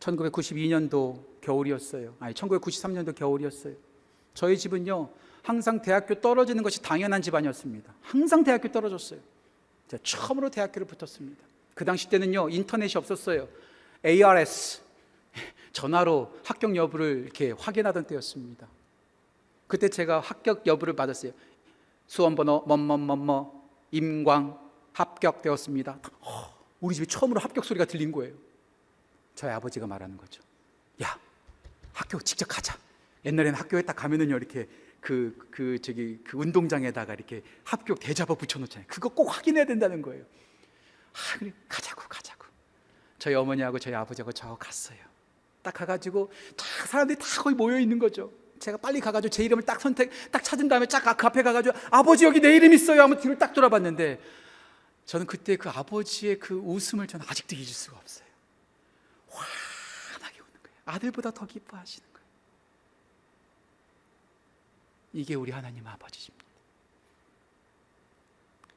1992년도 겨울이었어요. 아니, 1993년도 겨울이었어요. 저희 집은요, 항상 대학교 떨어지는 것이 당연한 집안이었습니다. 항상 대학교 떨어졌어요. 제가 처음으로 대학교를 붙었습니다. 그 당시 때는요, 인터넷이 없었어요. ARS, 전화로 합격 여부를 이렇게 확인하던 때였습니다. 그때 제가 합격 여부를 받았어요. 수험번호 뭐뭐뭐뭐 임광 합격되었습니다. 어, 우리 집에 처음으로 합격 소리가 들린 거예요. 저희 아버지가 말하는 거죠. 야, 학교 직접 가자. 옛날에는 학교에 딱 가면은요 이렇게 그, 그 저기 그 운동장에다가 이렇게 합격 대자보 붙여놓잖아요. 그거 꼭 확인해야 된다는 거예요. 아, 그래 가자고 가자고. 저희 어머니하고 저희 아버지하고 저 갔어요. 딱 가가지고 다 사람들이 다 거기 모여 있는 거죠. 제가 빨리 가가지고 제 이름을 딱 선택 딱 찾은 다음에 쫙 그 앞에 가가지고 아버지 여기 내 이름 있어요. 하면 뒤를 딱 돌아봤는데 저는 그때 그 아버지의 그 웃음을 저는 아직도 잊을 수가 없어요. 환하게 웃는 거예요. 아들보다 더 기뻐하시는 거예요. 이게 우리 하나님 아버지십니다.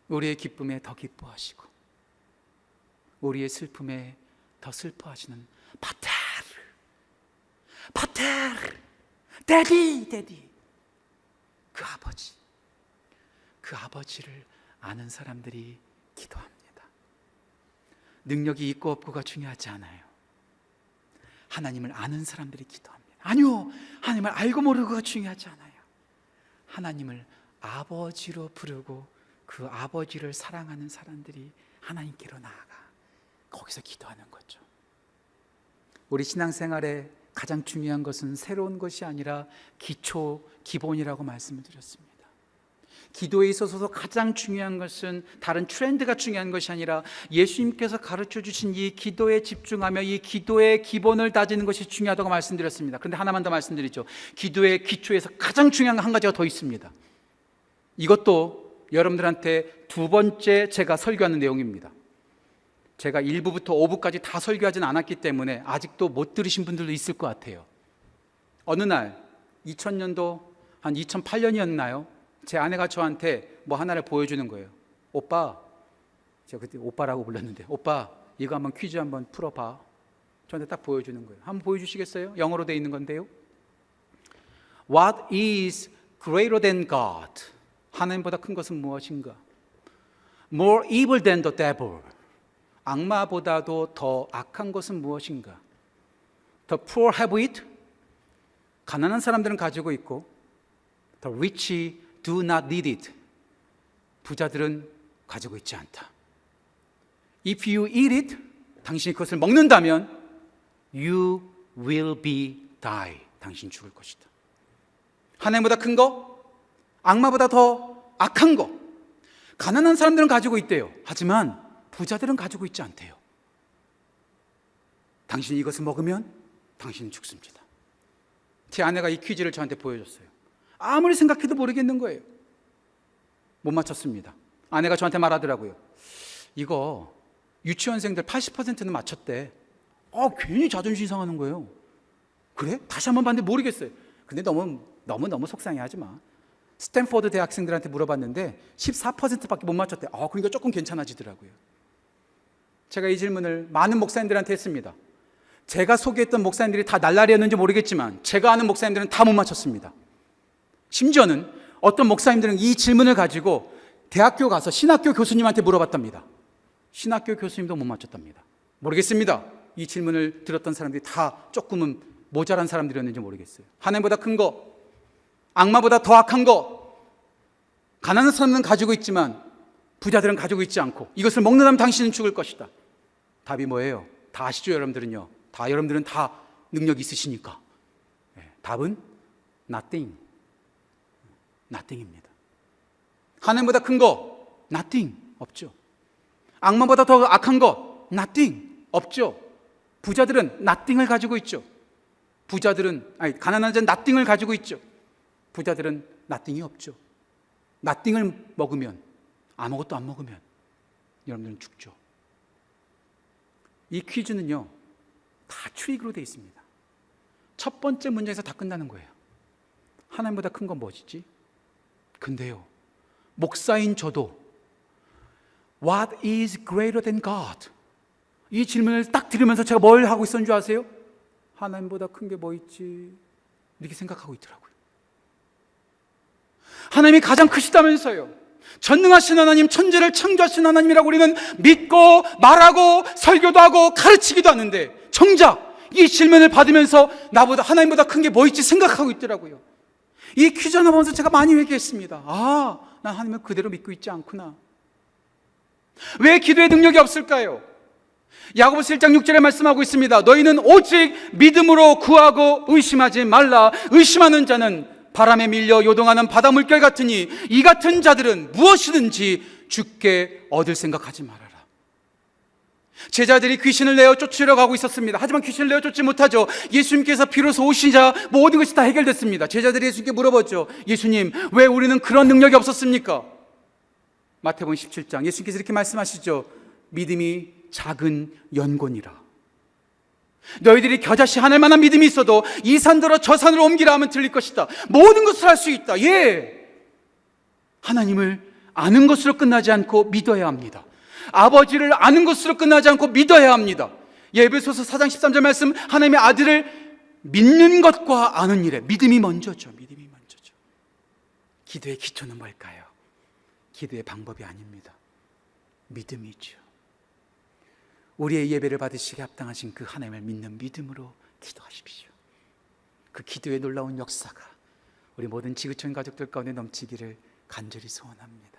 우리의 기쁨에 더 기뻐하시고 우리의 슬픔에 더 슬퍼하시는 파테르 파테르 데디 데디 그 아버지 그 아버지를 아는 사람들이 기도합니다. 능력이 있고 없고가 중요하지 않아요. 하나님을 아는 사람들이 기도합니다. 아니요, 하나님을 알고 모르고가 중요하지 않아요. 하나님을 아버지로 부르고 그 아버지를 사랑하는 사람들이 하나님께로 나아가 거기서 기도하는 거죠. 우리 신앙생활에 가장 중요한 것은 새로운 것이 아니라 기초, 기본이라고 말씀을 드렸습니다. 기도에 있어서 가장 중요한 것은 다른 트렌드가 중요한 것이 아니라 예수님께서 가르쳐 주신 이 기도에 집중하며 이 기도의 기본을 다지는 것이 중요하다고 말씀드렸습니다. 그런데 하나만 더 말씀드리죠. 기도의 기초에서 가장 중요한 한 가지가 더 있습니다. 이것도 여러분들한테 두 번째 제가 설교하는 내용입니다. 제가 1부부터 5부까지 다 설교하진 않았기 때문에 아직도 못 들으신 분들도 있을 것 같아요. 어느 날 2000년도 한 2008년이었나요? 제 아내가 저한테 뭐 하나를 보여주는 거예요. 오빠, 제가 그때 오빠라고 불렀는데, 오빠, 이거 한번 퀴즈 한번 풀어봐. 저한테 딱 보여주는 거예요. 한번 보여주시겠어요? 영어로 돼 있는 건데요. What is greater than God? 하나님보다 큰 것은 무엇인가? More evil than the devil. 악마보다도 더 악한 것은 무엇인가? The poor have it. 가난한 사람들은 가지고 있고, the rich do not need it. 부자들은 가지고 있지 않다. If you eat it, 당신이 그것을 먹는다면 you will be die. 당신 죽을 것이다. 하나님보다 큰 거, 악마보다 더 악한 거. 가난한 사람들은 가지고 있대요. 하지만 부자들은 가지고 있지 않대요. 당신이 이것을 먹으면 당신은 죽습니다. 제 아내가 이 퀴즈를 저한테 보여줬어요. 아무리 생각해도 모르겠는 거예요. 못 맞췄습니다. 아내가 저한테 말하더라고요. 이거 유치원생들 80%는 맞췄대. 어, 괜히 자존심 상하는 거예요. 그래? 다시 한번 봤는데 모르겠어요. 근데 너무 너무 너무 속상해 하지 마. 스탠포드 대학생들한테 물어봤는데 14%밖에 못 맞췄대. 아, 그러니까 조금 괜찮아지더라고요. 제가 이 질문을 많은 목사님들한테 했습니다. 제가 소개했던 목사님들이 다 날라리였는지 모르겠지만 제가 아는 목사님들은 다 못 맞췄습니다. 심지어는 어떤 목사님들은 이 질문을 가지고 대학교 가서 신학교 교수님한테 물어봤답니다. 신학교 교수님도 못 맞췄답니다. 모르겠습니다. 이 질문을 들었던 사람들이 다 조금은 모자란 사람들이었는지 모르겠어요. 하나님보다 큰 거, 악마보다 더 악한 거, 가난한 사람은 가지고 있지만 부자들은 가지고 있지 않고 이것을 먹는다면 당신은 죽을 것이다. 답이 뭐예요? 다 아시죠, 여러분들은요? 다 여러분들은 다 능력 있으시니까. 네, 답은 nothing. Nothing입니다. 하나님보다 큰 거, nothing. 없죠. 악마보다 더 악한 거, nothing. 없죠. 부자들은 nothing을 가지고 있죠. 부자들은, 아니, 가난한 자는 nothing을 가지고 있죠. 부자들은 nothing이 없죠. nothing을 먹으면, 아무것도 안 먹으면, 여러분들은 죽죠. 이 퀴즈는요, 다 트릭으로 되어 있습니다. 첫 번째 문제에서 다 끝나는 거예요. 하나님보다 큰 건 뭐지? 근데요, 목사인 저도 What is greater than God? 이 질문을 딱 들으면서 제가 뭘 하고 있었는 줄 아세요? 하나님보다 큰 게 뭐 있지? 이렇게 생각하고 있더라고요. 하나님이 가장 크시다면서요. 전능하신 하나님, 천재를 창조하신 하나님이라고 우리는 믿고 말하고 설교도 하고 가르치기도 하는데 정작 이 질문을 받으면서 나보다 하나님보다 큰 게 뭐 있지 생각하고 있더라고요. 이 퀴즈 하나 보면서 제가 많이 회개했습니다. 아, 난 하나님을 그대로 믿고 있지 않구나. 왜 기도의 능력이 없을까요? 야고보서 1장 6절에 말씀하고 있습니다. 너희는 오직 믿음으로 구하고 의심하지 말라. 의심하는 자는 바람에 밀려 요동하는 바다 물결 같으니 이 같은 자들은 무엇이든지 죽게 얻을 생각하지 말아라. 제자들이 귀신을 내어 쫓으려 가고 있었습니다. 하지만 귀신을 내어 쫓지 못하죠. 예수님께서 비로소 오시자 모든 것이 다 해결됐습니다. 제자들이 예수님께 물어봤죠. 예수님, 왜 우리는 그런 능력이 없었습니까? 마태복음 17장 예수님께서 이렇게 말씀하시죠. 믿음이 작은 연곤이라. 너희들이 겨자씨 하늘 만한 믿음이 있어도 이 산들어 저 산으로 옮기라 하면 들릴 것이다. 모든 것을 할 수 있다. 예. 하나님을 아는 것으로 끝나지 않고 믿어야 합니다. 아버지를 아는 것으로 끝나지 않고 믿어야 합니다. 예배소서 4장 13절 말씀 하나님의 아들을 믿는 것과 아는 일에 믿음이 먼저죠. 믿음이 먼저죠. 기도의 기초는 뭘까요? 기도의 방법이 아닙니다. 믿음이죠. 우리의 예배를 받으시게 합당하신 그 하나님을 믿는 믿음으로 기도하십시오. 그 기도의 놀라운 역사가 우리 모든 지구촌 가족들 가운데 넘치기를 간절히 소원합니다.